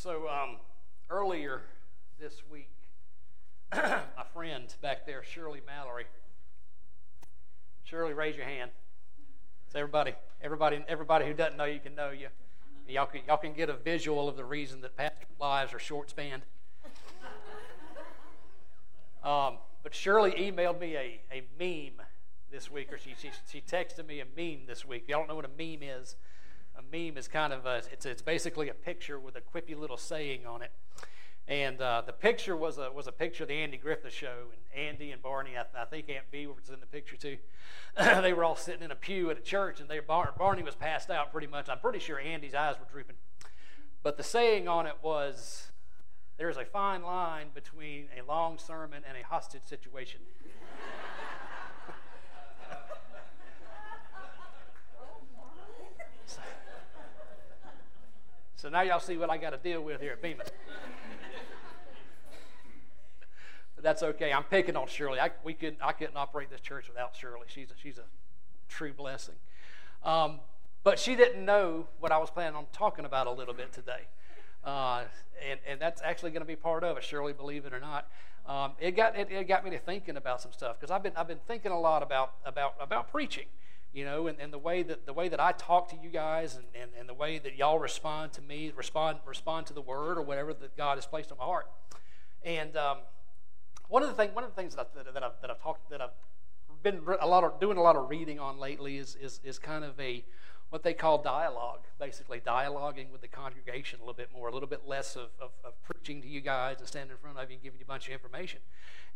So um, earlier this week, my friend back there, Shirley Mallory. Shirley, raise your hand. So everybody, everybody, everybody who doesn't know you can know you. Y'all can, y'all can get a visual of the reason that pastor lives are short spanned. Um, but Shirley emailed me a, a meme this week, or she, she, she texted me a meme this week. Y'all don't know what a meme is a meme is kind of a, it's, it's basically a picture with a quippy little saying on it. And uh, the picture was a, was a picture of the Andy Griffith show. And Andy and Barney, I, I think Aunt Bee was in the picture too. they were all sitting in a pew at a church, and they, Bar, Barney was passed out pretty much. I'm pretty sure Andy's eyes were drooping. But the saying on it was there's a fine line between a long sermon and a hostage situation. So now y'all see what I got to deal with here at Bemiss. that's okay. I'm picking on Shirley. I, we couldn't, I couldn't operate this church without Shirley. She's a, she's a true blessing. Um, but she didn't know what I was planning on talking about a little bit today. Uh, and, and that's actually going to be part of it, Shirley, believe it or not. Um, it, got, it, it got me to thinking about some stuff because I've been, I've been thinking a lot about, about, about preaching you know, and, and the way that the way that I talk to you guys and, and, and the way that y'all respond to me, respond respond to the word or whatever that God has placed on my heart. And um, one of the thing, one of the things that, I, that, I've, that I've talked that I've been a lot of doing a lot of reading on lately is is, is kind of a what they call dialogue, basically dialoguing with the congregation a little bit more, a little bit less of, of, of preaching to you guys and standing in front of you and giving you a bunch of information.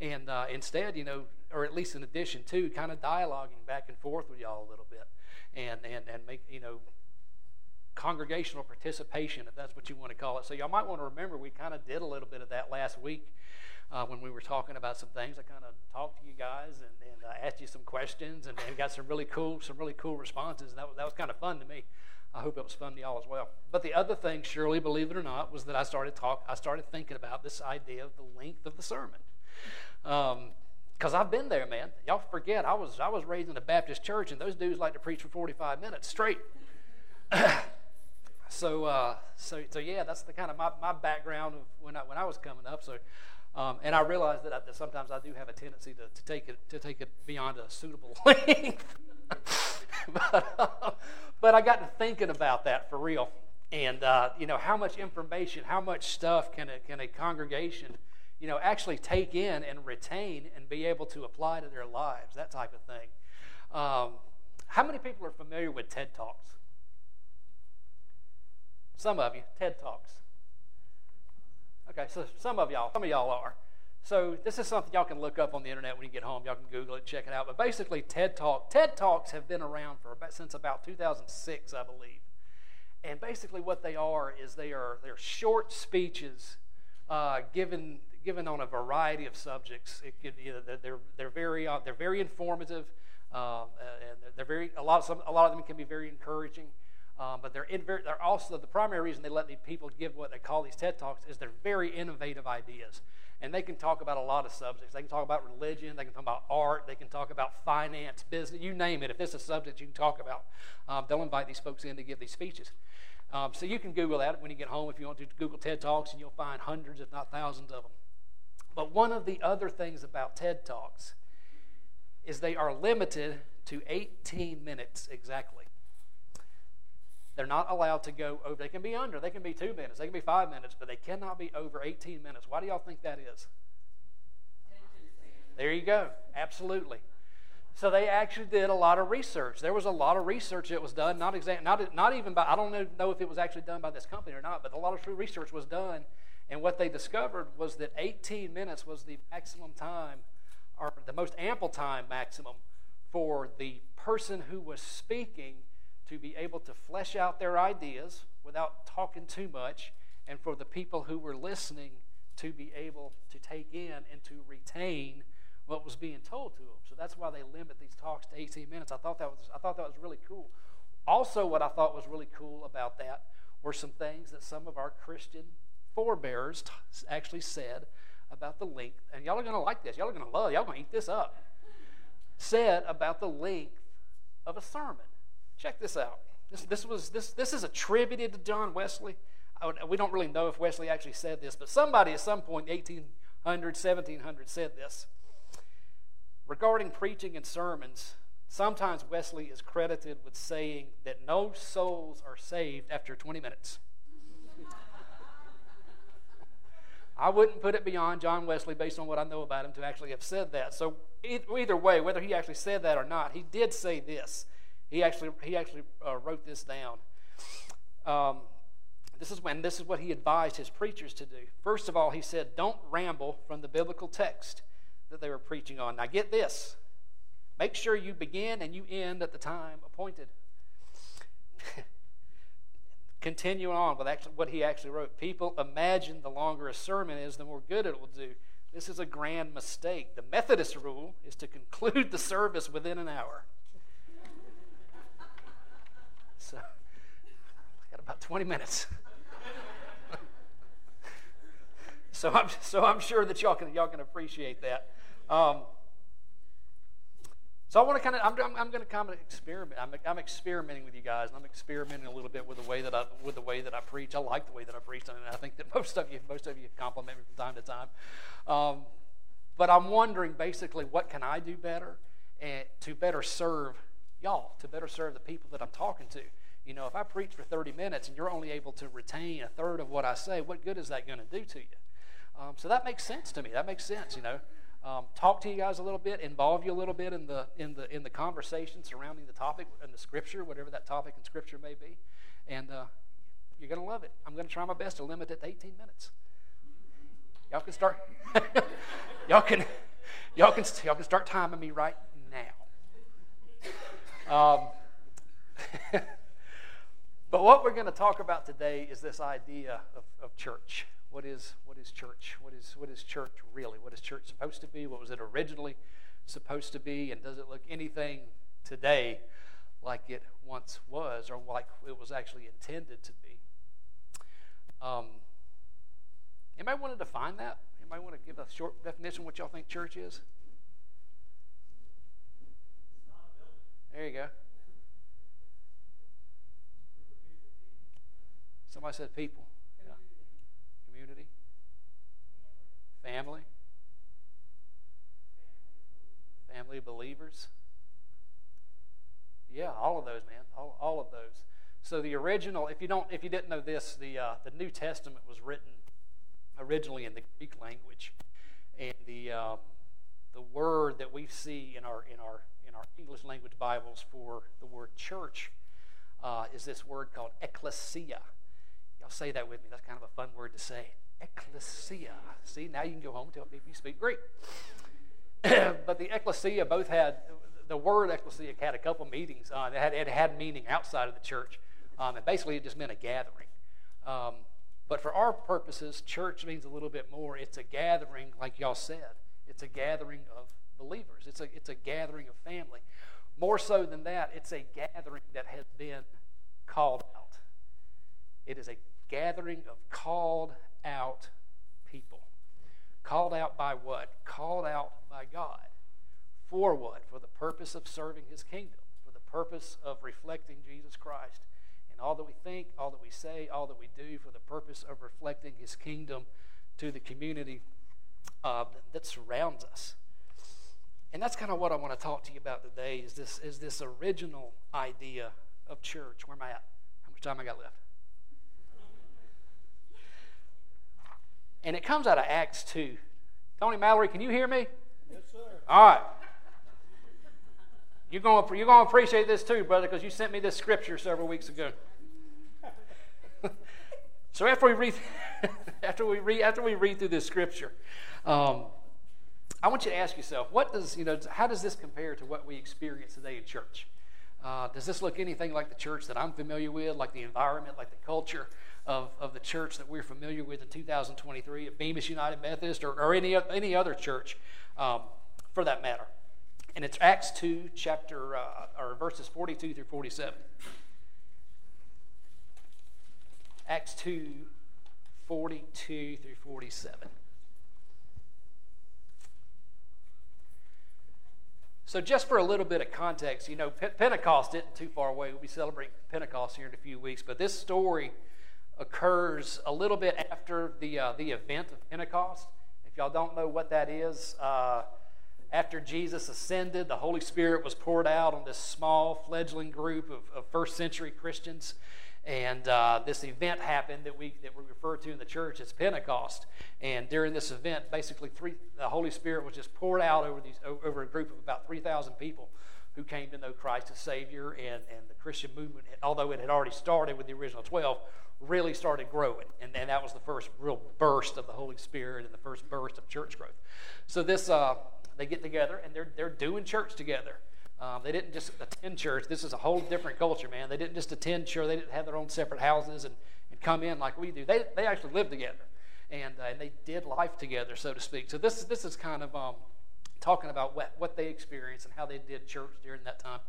And uh, instead, you know, or at least in addition to, kind of dialoguing back and forth with y'all a little bit and, and, and make, you know, congregational participation, if that's what you want to call it. So y'all might want to remember we kind of did a little bit of that last week uh, when we were talking about some things. I kind of talked to you guys and, and uh, asked you some questions and, and, got some really cool some really cool responses. That was, that was kind of fun to me. I hope it was fun to y'all as well. But the other thing, Shirley, believe it or not, was that I started talk. I started thinking about this idea of the length of the sermon. Um, I've been there, man. Y'all forget I was I was raised in a Baptist church, and those dudes like to preach for 45 minutes straight. so uh, so so yeah, that's the kind of my, my background of when I when I was coming up. So um, and I realize that, I, that, sometimes I do have a tendency to, to, take it to take it beyond a suitable length. but, uh, but I got to thinking about that for real, and uh, you know how much information, how much stuff can a, can a congregation, you know, actually take in and retain and be able to apply to their lives, that type of thing. Um, how many people are familiar with TED Talks? Some of you, TED Talks. Okay, so some of y'all, some of y'all are. So this is something y'all can look up on the internet when you get home. Y'all can Google it, check it out. But basically, TED Talk, TED Talks have been around for about, since about 2006, I believe. And basically, what they are is they are they're short speeches uh, given given on a variety of subjects. It could, you know, they're they're very uh, they're very informative, uh, and they're very a lot of some, a lot of them can be very encouraging. Um, but they're, they're also the primary reason they let the people give what they call these TED Talks is they're very innovative ideas. And they can talk about a lot of subjects. They can talk about religion, they can talk about art, they can talk about finance, business, you name it. If it's a subject you can talk about, um, they'll invite these folks in to give these speeches. Um, so you can Google that when you get home if you want to Google TED Talks, and you'll find hundreds, if not thousands of them. But one of the other things about TED Talks is they are limited to 18 minutes exactly. They're not allowed to go over. They can be under. They can be two minutes. They can be five minutes, but they cannot be over 18 minutes. Why do y'all think that is? There you go. Absolutely. So they actually did a lot of research. There was a lot of research that was done, not exact, not, not even by, I don't know, know if it was actually done by this company or not, but a lot of true research was done. And what they discovered was that 18 minutes was the maximum time, or the most ample time maximum, for the person who was speaking to be able to flesh out their ideas without talking too much, and for the people who were listening to be able to take in and to retain what was being told to them. So that's why they limit these talks to 18 minutes. I thought that was I thought that was really cool. Also, what I thought was really cool about that were some things that some of our Christian forebears t- actually said about the length. And y'all are going to like this. Y'all are going to love. Y'all going to eat this up. Said about the length of a sermon. Check this out. This, this, was, this, this is attributed to John Wesley. we don't really know if Wesley actually said this, but somebody at some point in 1800, 1700 said this. Regarding preaching and sermons, sometimes Wesley is credited with saying that no souls are saved after 20 minutes. I wouldn't put it beyond John Wesley, based on what I know about him, to actually have said that. So either way, whether he actually said that or not, he did say this. He actually he actually uh, wrote this down. Um, this is when this is what he advised his preachers to do. First of all, he said, "Don't ramble from the biblical text that they were preaching on." Now, get this: make sure you begin and you end at the time appointed. Continuing on with actually what he actually wrote, people imagine the longer a sermon is, the more good it will do. This is a grand mistake. The Methodist rule is to conclude the service within an hour. So, I got about 20 minutes. so I'm so I'm sure that y'all can y'all can appreciate that. Um, so I want to kind of, I'm, I'm, I'm going to kind of experiment. I'm, I'm experimenting with you guys, and I'm experimenting a little bit with the way that I, with the way that I preach. I like the way that I preach, and I think that most of you, most of you compliment me from time to time. Um, but I'm wondering basically, what can I do better and to better serve y'all, to better serve the people that I'm talking to. You know, if I preach for 30 minutes and you're only able to retain a third of what I say, what good is that going to do to you? Um, so that makes sense to me. That makes sense, you know um, talk to you guys a little bit, involve you a little bit in the in the in the conversation surrounding the topic and the scripture, whatever that topic in scripture may be, and uh, you're going to love it. I'm going to try my best to limit it to 18 minutes. Y'all can start. y'all can y'all can y'all can start timing me right now. Um, but what we're going to talk about today is this idea of, of church what is what is church? What is what is church really? What is church supposed to be? What was it originally supposed to be? And does it look anything today like it once was, or like it was actually intended to be? Um, anybody want to define that? Anybody want to give a short definition of what y'all think church is? There you go. Somebody said people. Yeah. Community. Family? Family believers? Yeah, all of those, man. All, all of those. So the original, if you don't, if you didn't know this, the uh, the New Testament was written originally in the Greek language, and the um, the word that we see in our in our in our English language Bibles for the word church uh, is this word called ecclesia. Y'all say that with me. That's kind of a fun word to say ecclesia. See, now you can go home and tell people you speak Greek. but the ecclesia both had, the word ecclesia had a couple meetings. Uh, it, had, it had meaning outside of the church. Um, and basically, it just meant a gathering. Um, but for our purposes, church means a little bit more. It's a gathering, like y'all said. It's a gathering of believers. It's a, it's a gathering of family. More so than that, it's a gathering that has been called out. It is a gathering of called out people. Called out by what? Called out by God. For what? For the purpose of serving his kingdom, for the purpose of reflecting Jesus Christ. And all that we think, all that we say, all that we do, for the purpose of reflecting his kingdom to the community uh, that surrounds us. And that's kind of what I want to talk to you about today is this, is this original idea of church. Where am I at? How much time I got left? And it comes out of Acts 2. Tony Mallory, can you hear me? Yes, sir. All right. You're going, to, you're going to appreciate this too, brother, because you sent me this scripture several weeks ago. so after we read, after we read, after we read through this scripture, um, I want you to ask yourself, what does you know? How does this compare to what we experience today in church? Uh, does this look anything like the church that I'm familiar with, like the environment, like the culture? of, of the church that we're familiar with in 2023 at Bemiss United Methodist or, or any, any other church um, for that matter. And it's Acts 2, chapter, uh, or verses 42 through 47. Acts 2, 42 through 47. So, just for a little bit of context, you know, Pentecost isn't too far away. We'll be celebrating Pentecost here in a few weeks, but this story occurs a little bit after the, uh, the event of Pentecost. If y'all don't know what that is, uh, after Jesus ascended, the Holy Spirit was poured out on this small fledgling group of, of first century Christians. And uh, this event happened that we, that we refer to in the church as Pentecost. And during this event, basically, three, the Holy Spirit was just poured out over, these, over a group of about 3,000 people who came to know Christ as Savior. And, and the Christian movement, although it had already started with the original 12, really started growing. And, and that was the first real burst of the Holy Spirit and the first burst of church growth. So this, uh, they get together and they're, they're doing church together. Um, they didn't just attend church. This is a whole different culture, man. They didn't just attend church. They didn't have their own separate houses and, and come in like we do. They, they actually lived together. And, uh, and they did life together, so to speak. So this, this is kind of um, talking about what, what they experienced and how they did church during that time.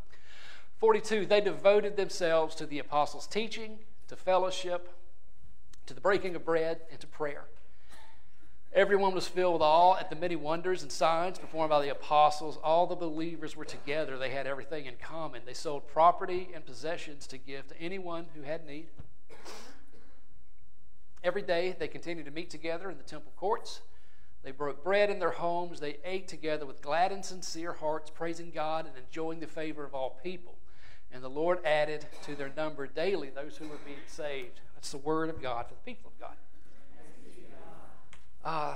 42, they devoted themselves to the apostles' teaching, to fellowship, to the breaking of bread, and to prayer. Everyone was filled with awe at the many wonders and signs performed by the apostles. All the believers were together. They had everything in common. They sold property and possessions to give to anyone who had need. Every day they continued to meet together in the temple courts. They broke bread in their homes. They ate together with glad and sincere hearts, praising God and enjoying the favor of all people. And the Lord added to their number daily those who were being saved. That's the word of God for the people of God. Uh,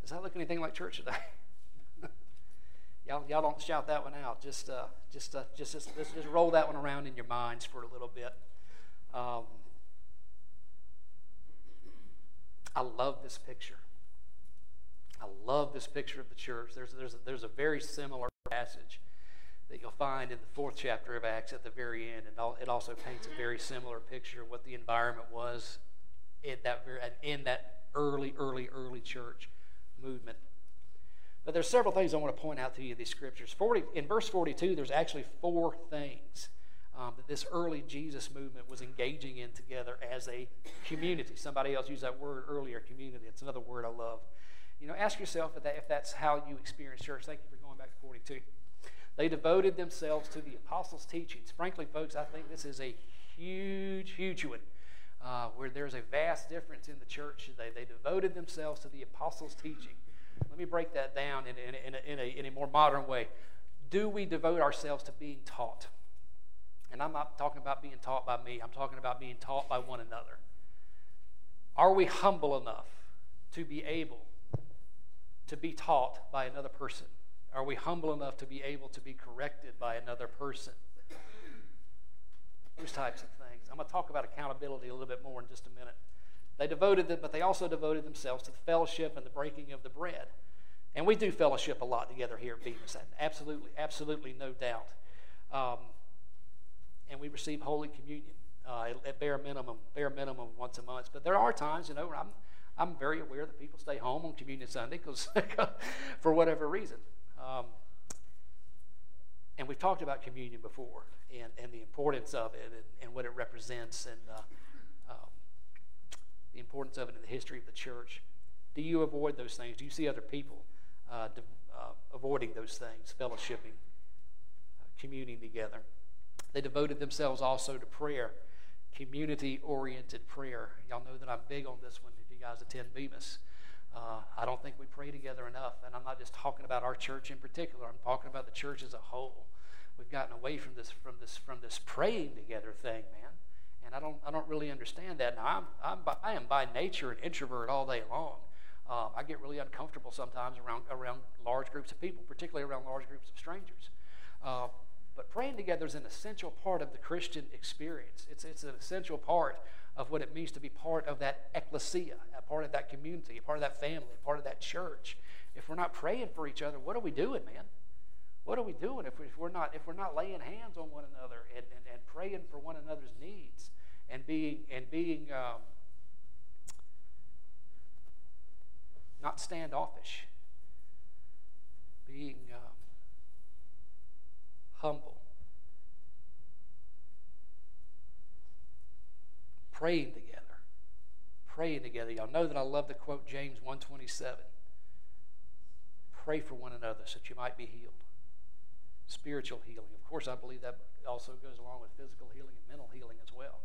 does that look anything like church today? y'all, y'all don't shout that one out. Just, uh, just, uh, just, just, just, just roll that one around in your minds for a little bit. Um, I love this picture. I love this picture of the church. There's, there's, a, there's a very similar passage that you'll find in the fourth chapter of Acts at the very end. And it also paints a very similar picture of what the environment was in that, in that early, early, early church movement. But there's several things I want to point out to you in these scriptures. 40, in verse 42, there's actually four things um, that this early Jesus movement was engaging in together as a community. Somebody else used that word earlier, community. It's another word I love. You know, ask yourself if, that, if that's how you experience church. Thank you for going back to 42. They devoted themselves to the apostles' teachings. Frankly, folks, I think this is a huge, huge one uh, where there's a vast difference in the church. They devoted themselves to the apostles' teaching. Let me break that down in, in, in, a, in, a, in a more modern way. Do we devote ourselves to being taught? And I'm not talking about being taught by me, I'm talking about being taught by one another. Are we humble enough to be able to be taught by another person? Are we humble enough to be able to be corrected by another person? Those types of things. I'm going to talk about accountability a little bit more in just a minute. They devoted them, but they also devoted themselves to the fellowship and the breaking of the bread. And we do fellowship a lot together here at Bemiss. Absolutely, absolutely, no doubt. Um, and we receive Holy Communion uh, at, bare minimum, bare minimum once a month. But there are times, you know, I'm, I'm very aware that people stay home on Communion Sunday because for whatever reason. Um, and we've talked about communion before and, and the importance of it and, and what it represents and uh, um, the importance of it in the history of the church. Do you avoid those things? Do you see other people uh, de- uh, avoiding those things, fellowshipping, uh, communing together? They devoted themselves also to prayer, community oriented prayer. Y'all know that I'm big on this one if you guys attend Bemiss. Uh, I don't think we pray together enough. And I'm not just talking about our church in particular, I'm talking about the church as a whole we've gotten away from this from this from this praying together thing, man. And I don't I don't really understand that. Now I'm I'm by, I am by nature an introvert all day long. Um, I get really uncomfortable sometimes around around large groups of people, particularly around large groups of strangers. Uh, but praying together is an essential part of the Christian experience. It's, it's an essential part of what it means to be part of that ecclesia, a part of that community, a part of that family, a part of that church. If we're not praying for each other, what are we doing, man? What are we doing if, we, are not if we're not laying hands on one another and, and, and praying for one another's needs and being and being um, not standoffish, being um, humble, praying together, praying together. Y'all know that I love to quote James one twenty seven. Pray for one another so that you might be healed spiritual healing. Of course, I believe that also goes along with physical healing and mental healing as well.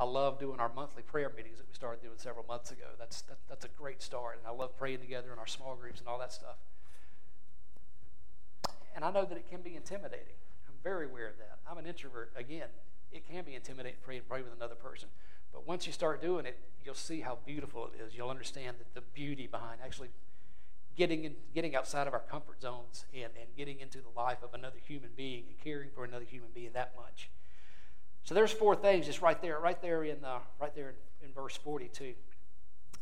I love doing our monthly prayer meetings that we started doing several months ago. That's, that, that's a great start. And I love praying together in our small groups and all that stuff. And I know that it can be intimidating. I'm very aware of that. I'm an introvert. Again, it can be intimidating to pray with another person. But once you start doing it, you'll see how beautiful it is. You'll understand that the beauty behind actually getting in, getting outside of our comfort zones and, and getting into the life of another human being and caring for another human being that much. So there's four things just right there, right there in uh, right there in, in, verse 42.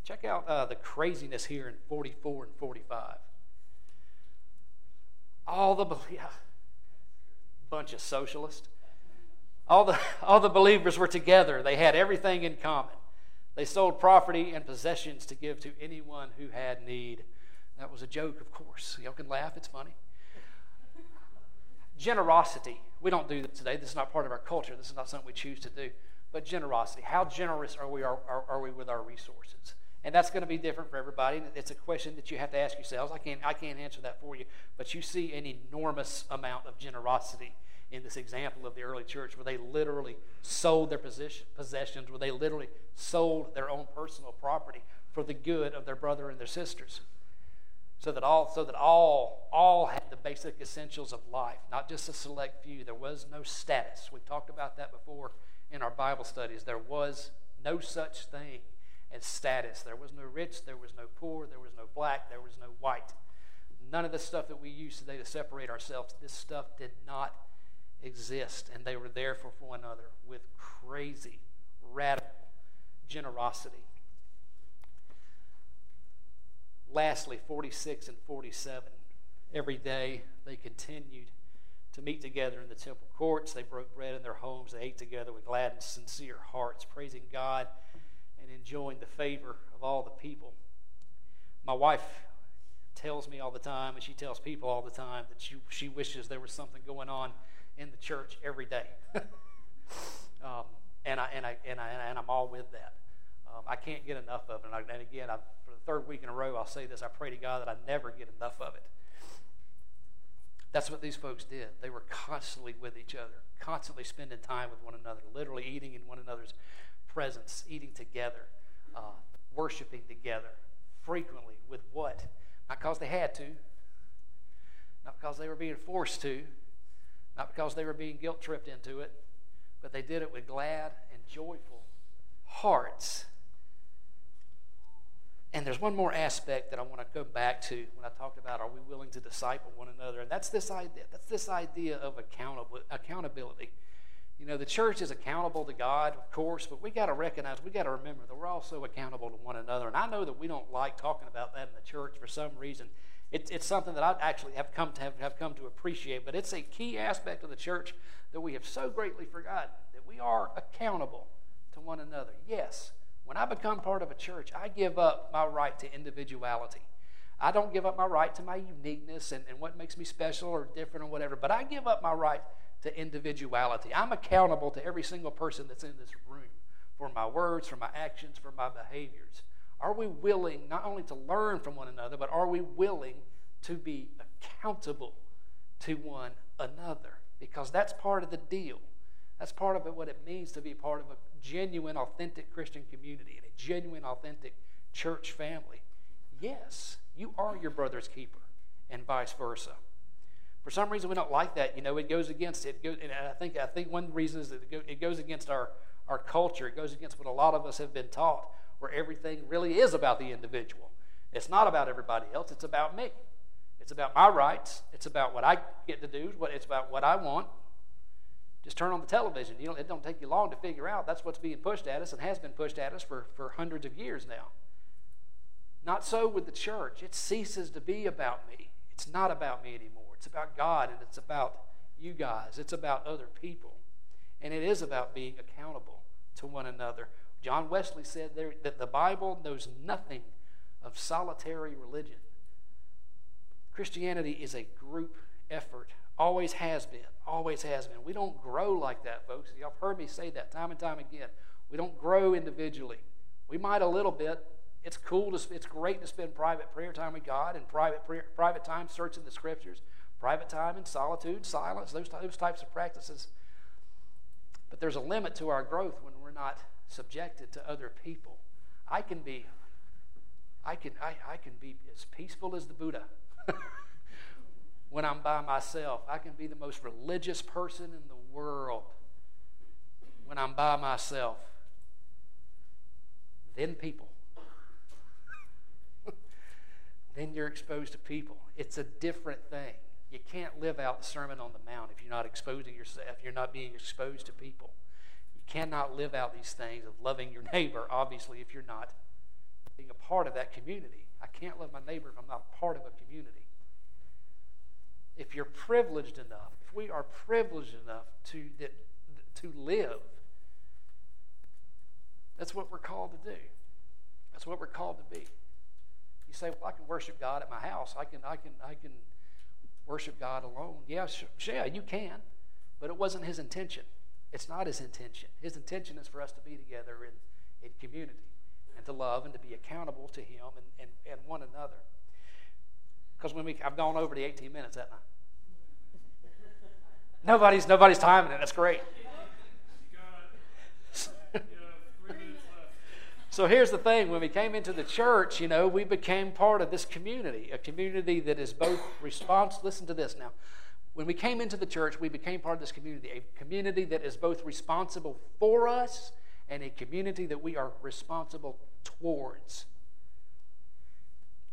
Check out uh, the craziness here in 44 and 45. All the yeah, bunch of socialists. All the all the believers were together. They had everything in common. They sold property and possessions to give to anyone who had need. That was a joke, of course. Y'all can laugh, it's funny. Generosity. We don't do this today. This is not part of our culture. This is not something we choose to do. But generosity. How generous are we, are, are, are we with our resources? And that's going to be different for everybody. It's a question that you have to ask yourselves. I can't, I can't answer that for you. But you see an enormous amount of generosity in this example of the early church where they literally sold their possessions, where they literally sold their own personal property for the good of their brother and their sisters. So that all so that all all had the basic essentials of life not just a select few. There was no status. We've talked about that before in our bible studies. There was no such thing as status. There was no rich there was no poor there was no black there was no white. None of the stuff that we use today to separate ourselves this stuff did not exist and they were there for one another with crazy radical generosity Lastly, 46 and 47. Every day they continued to meet together in the temple courts. They broke bread in their homes. They ate together with glad and sincere hearts, praising God and enjoying the favor of all the people. My wife tells me all the time, and she tells people all the time, that she, she wishes there was something going on in the church every day. um, and, I, and, I, and, I, and I'm all with that. Um, I can't get enough of it. And, I, and again, I, for the third week in a row, I'll say this I pray to God that I never get enough of it. That's what these folks did. They were constantly with each other, constantly spending time with one another, literally eating in one another's presence, eating together, uh, worshiping together, frequently with what? Not because they had to, not because they were being forced to, not because they were being guilt tripped into it, but they did it with glad and joyful hearts and there's one more aspect that I want to go back to when I talked about are we willing to disciple one another? And that's this idea, that's this idea of accountable, accountability. You know, the church is accountable to God, of course, but we got to recognize, we got to remember that we're also accountable to one another. And I know that we don't like talking about that in the church for some reason. It, it's something that I actually have come to have, have come to appreciate, but it's a key aspect of the church that we have so greatly forgotten that we are accountable to one another. Yes, when I become part of a church, I give up my right to individuality. I don't give up my right to my uniqueness and, and what makes me special or different or whatever, but I give up my right to individuality. I'm accountable to every single person that's in this room for my words, for my actions, for my behaviors. Are we willing not only to learn from one another, but are we willing to be accountable to one another? Because that's part of the deal. That's part of it, what it means to be part of a genuine, authentic Christian community and a genuine, authentic church family. Yes, you are your brother's keeper, and vice versa. For some reason, we don't like that. You know, it goes against it. And I think I think one reason is that it goes against our our culture. It goes against what a lot of us have been taught, where everything really is about the individual. It's not about everybody else. It's about me. It's about my rights. It's about what I get to do. It's about what I want. Just turn on the television. You know, it don't take you long to figure out that's what's being pushed at us and has been pushed at us for, for hundreds of years now. Not so with the church. It ceases to be about me. It's not about me anymore. It's about God and it's about you guys. It's about other people. And it is about being accountable to one another. John Wesley said there, that the Bible knows nothing of solitary religion. Christianity is a group effort Always has been. Always has been. We don't grow like that, folks. Y'all have heard me say that time and time again. We don't grow individually. We might a little bit. It's cool to, it's great to spend private prayer time with God and private prayer, private time searching the scriptures, private time in solitude, silence, those, those types of practices. But there's a limit to our growth when we're not subjected to other people. I can be I can I, I can be as peaceful as the Buddha. when I'm by myself. I can be the most religious person in the world when I'm by myself. Then people. then you're exposed to people. It's a different thing. You can't live out the Sermon on the Mount if you're not exposing yourself, if you're not being exposed to people. Cannot live out these things of loving your neighbor, obviously, if you're not being a part of that community. I can't love my neighbor if I'm not a part of a community. If you're privileged enough, if we are privileged enough to, that, to live, that's what we're called to do. That's what we're called to be. You say, "Well, I can worship God at my house. I can, I can, I can worship God alone." Yeah, yeah, you can, but it wasn't His intention. It's not His intention. His intention is for us to be together in, in community and to love and to be accountable to Him and, and, and one another. Because when we, I've gone over the 18 minutes, haven't I? nobody's nobody's timing it. That's great. So here's the thing when we came into the church, you know, we became part of this community, a community that is both responsible. Listen to this now. When we came into the church, we became part of this community, a community that is both responsible for us and a community that we are responsible towards.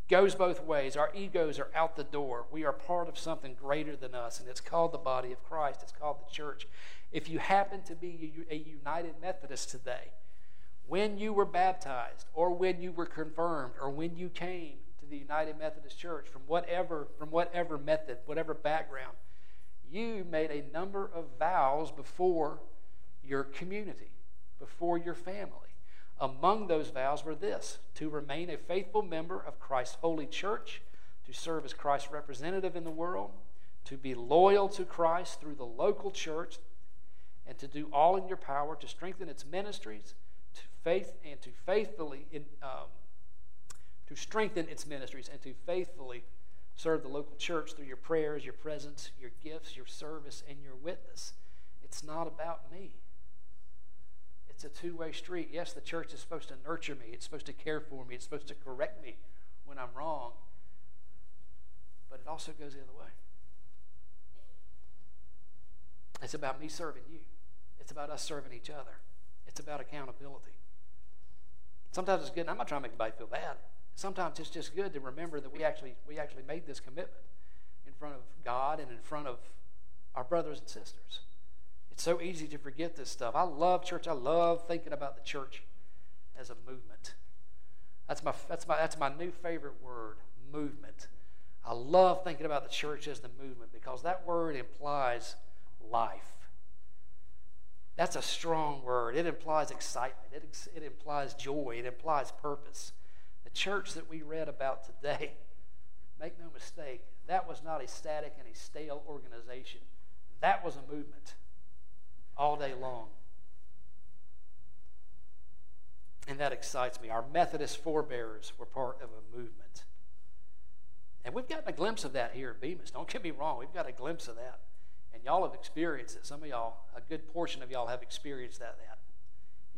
Goes both ways. Our egos are out the door. We are part of something greater than us, and it's called the body of Christ. It's called the church. If you happen to be a United Methodist today, when you were baptized or when you were confirmed or when you came to the United Methodist Church from whatever from whatever method, whatever background, you made a number of vows before your community, before your family. Among those vows were this to remain a faithful member of Christ's holy church, to serve as Christ's representative in the world, to be loyal to Christ through the local church, and to do all in your power to strengthen its ministries to faith and to faithfully in, um, to strengthen its ministries and to faithfully serve the local church through your prayers, your presence, your gifts, your service, and your witness. It's not about me. It's a two way street. Yes, the church is supposed to nurture me, it's supposed to care for me, it's supposed to correct me when I'm wrong, but it also goes the other way. It's about me serving you, it's about us serving each other. It's about accountability. Sometimes it's good. I'm not trying to make anybody feel bad. Sometimes it's just good to remember that we actually we actually made this commitment in front of God and in front of our brothers and sisters. It's so easy to forget this stuff. I love church. I love thinking about the church as a movement. That's my that's my that's my new favorite word, movement. I love thinking about the church as the movement because that word implies life. That's a strong word. It implies excitement, it, it implies joy, it implies purpose. The church that we read about today, make no mistake, that was not a static and a stale organization. That was a movement all day long. And that excites me. Our Methodist forebears were part of a movement. And we've gotten a glimpse of that here at Bemiss. Don't get me wrong, we've got a glimpse of that. And y'all have experienced it. Some of y'all, a good portion of y'all have experienced that. that.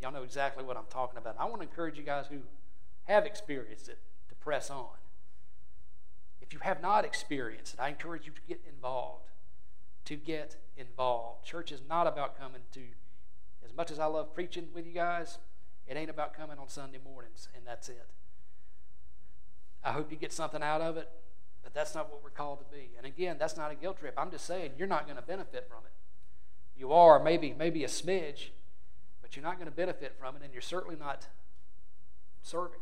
Y'all know exactly what I'm talking about. I want to encourage you guys who have experienced it to press on. If you have not experienced it, I encourage you to get involved. To get involved. Church is not about coming to, as much as I love preaching with you guys, it ain't about coming on Sunday mornings and that's it. I hope you get something out of it. But that's not what we're called to be. And again, that's not a guilt trip. I'm just saying you're not going to benefit from it. You are maybe maybe a smidge, but you're not going to benefit from it, and you're certainly not serving,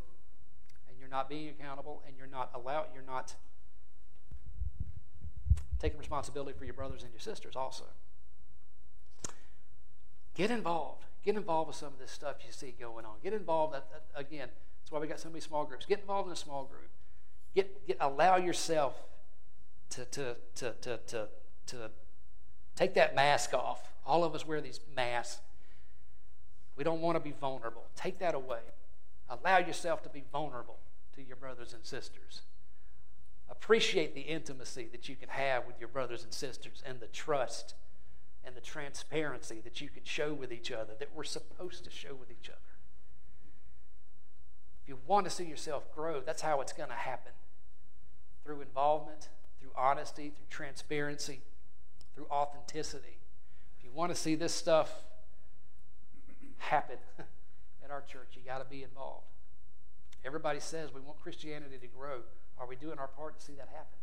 not being accountable, and you're not allowed. You're not taking responsibility for your brothers and your sisters also. Get involved. Get involved with some of this stuff you see going on. Get involved. again, that's why we got so many small groups. Get involved in a small group. Get, get, allow yourself to, to, to, to, to, to take that mask off. All of us wear these masks. We don't want to be vulnerable. Take that away. Allow yourself to be vulnerable your brothers and sisters. Appreciate the intimacy that you can have with your brothers and sisters and the trust and the transparency that you can show with each other, that we're supposed to show with each other. If you want to see yourself grow, that's how it's going to happen through involvement, through honesty, through transparency, through authenticity. If you want to see this stuff happen at our church, you got to be involved. Everybody says we want Christianity to grow. Are we doing our part to see that happen?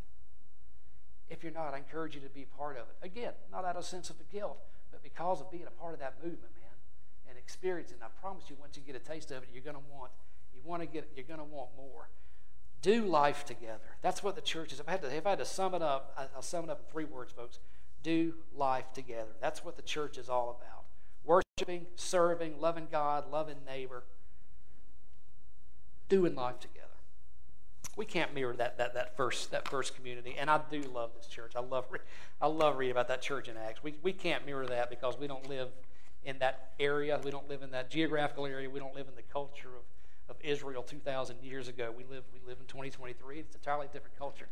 If you're not, I encourage you to be part of it. Again, not out of a sense of guilt, but because of being a part of that movement, man, and experiencing. I promise you, once you get a taste of it, you're going to want. You want to get. You're going to want more. Do life together. That's what the church is. If I had to, if I had to sum it up, I'll sum it up in three words, folks. Do life together. That's what the church is all about. Worshiping, serving, loving God, loving neighbor, doing life together. We can't mirror that, that, that, first, that first community. And I do love this church. I love, I love reading about that church in Acts. We, we can't mirror that because we don't live in that area. We don't live in that geographical area. We don't live in the culture of of Israel 2,000 years ago. We live, we live in 2023. It's a entirely different culture.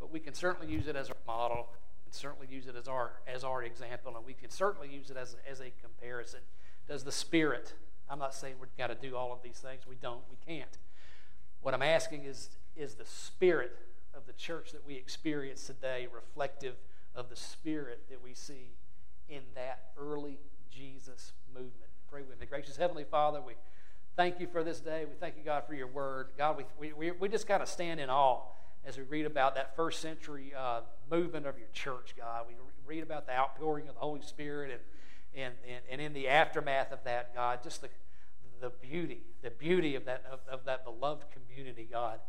But we can certainly use it as our model. Can certainly use it as our, as our example. And we can certainly use it as, as a comparison. Does the Spirit, I'm not saying we've got to do all of these things. We don't. We can't. What I'm asking is, is the Spirit of the church that we experience today reflective of the Spirit that we see in that early Jesus movement? Pray with me. Gracious Heavenly Father, we thank you for this day. We thank you, God, for your word. God, we, we, we just kind of stand in awe as we read about that first century uh, movement of your church, God. We read about the outpouring of the Holy Spirit and, and, and, and in the aftermath of that, God, just the, the beauty, the beauty of that, of, of that beloved community, God.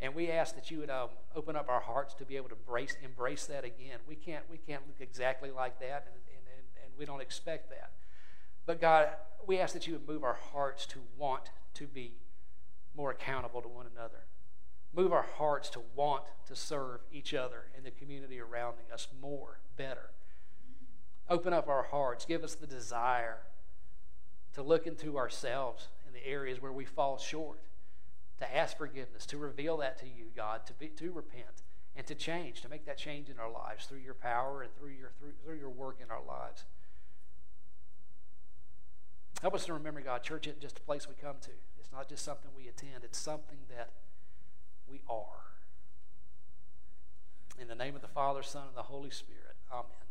And we ask that you would um, open up our hearts to be able to embrace, embrace that again. We can't, we can't look exactly like that, and, and, and, and we don't expect that. But God, we ask that you would move our hearts to want to be more accountable to one another. Move our hearts to want to serve each other and the community around us more, better. Open up our hearts. Give us the desire to look into ourselves in the areas where we fall short, to ask forgiveness, to reveal that to you, God, to, be, to repent, and to change, to make that change in our lives through your power and through your, through, through your work in our lives. Help us to remember, God, church isn't just a place we come to. It's not just something we attend, it's something that we are. In the name of the Father, Son, and the Holy Spirit, amen.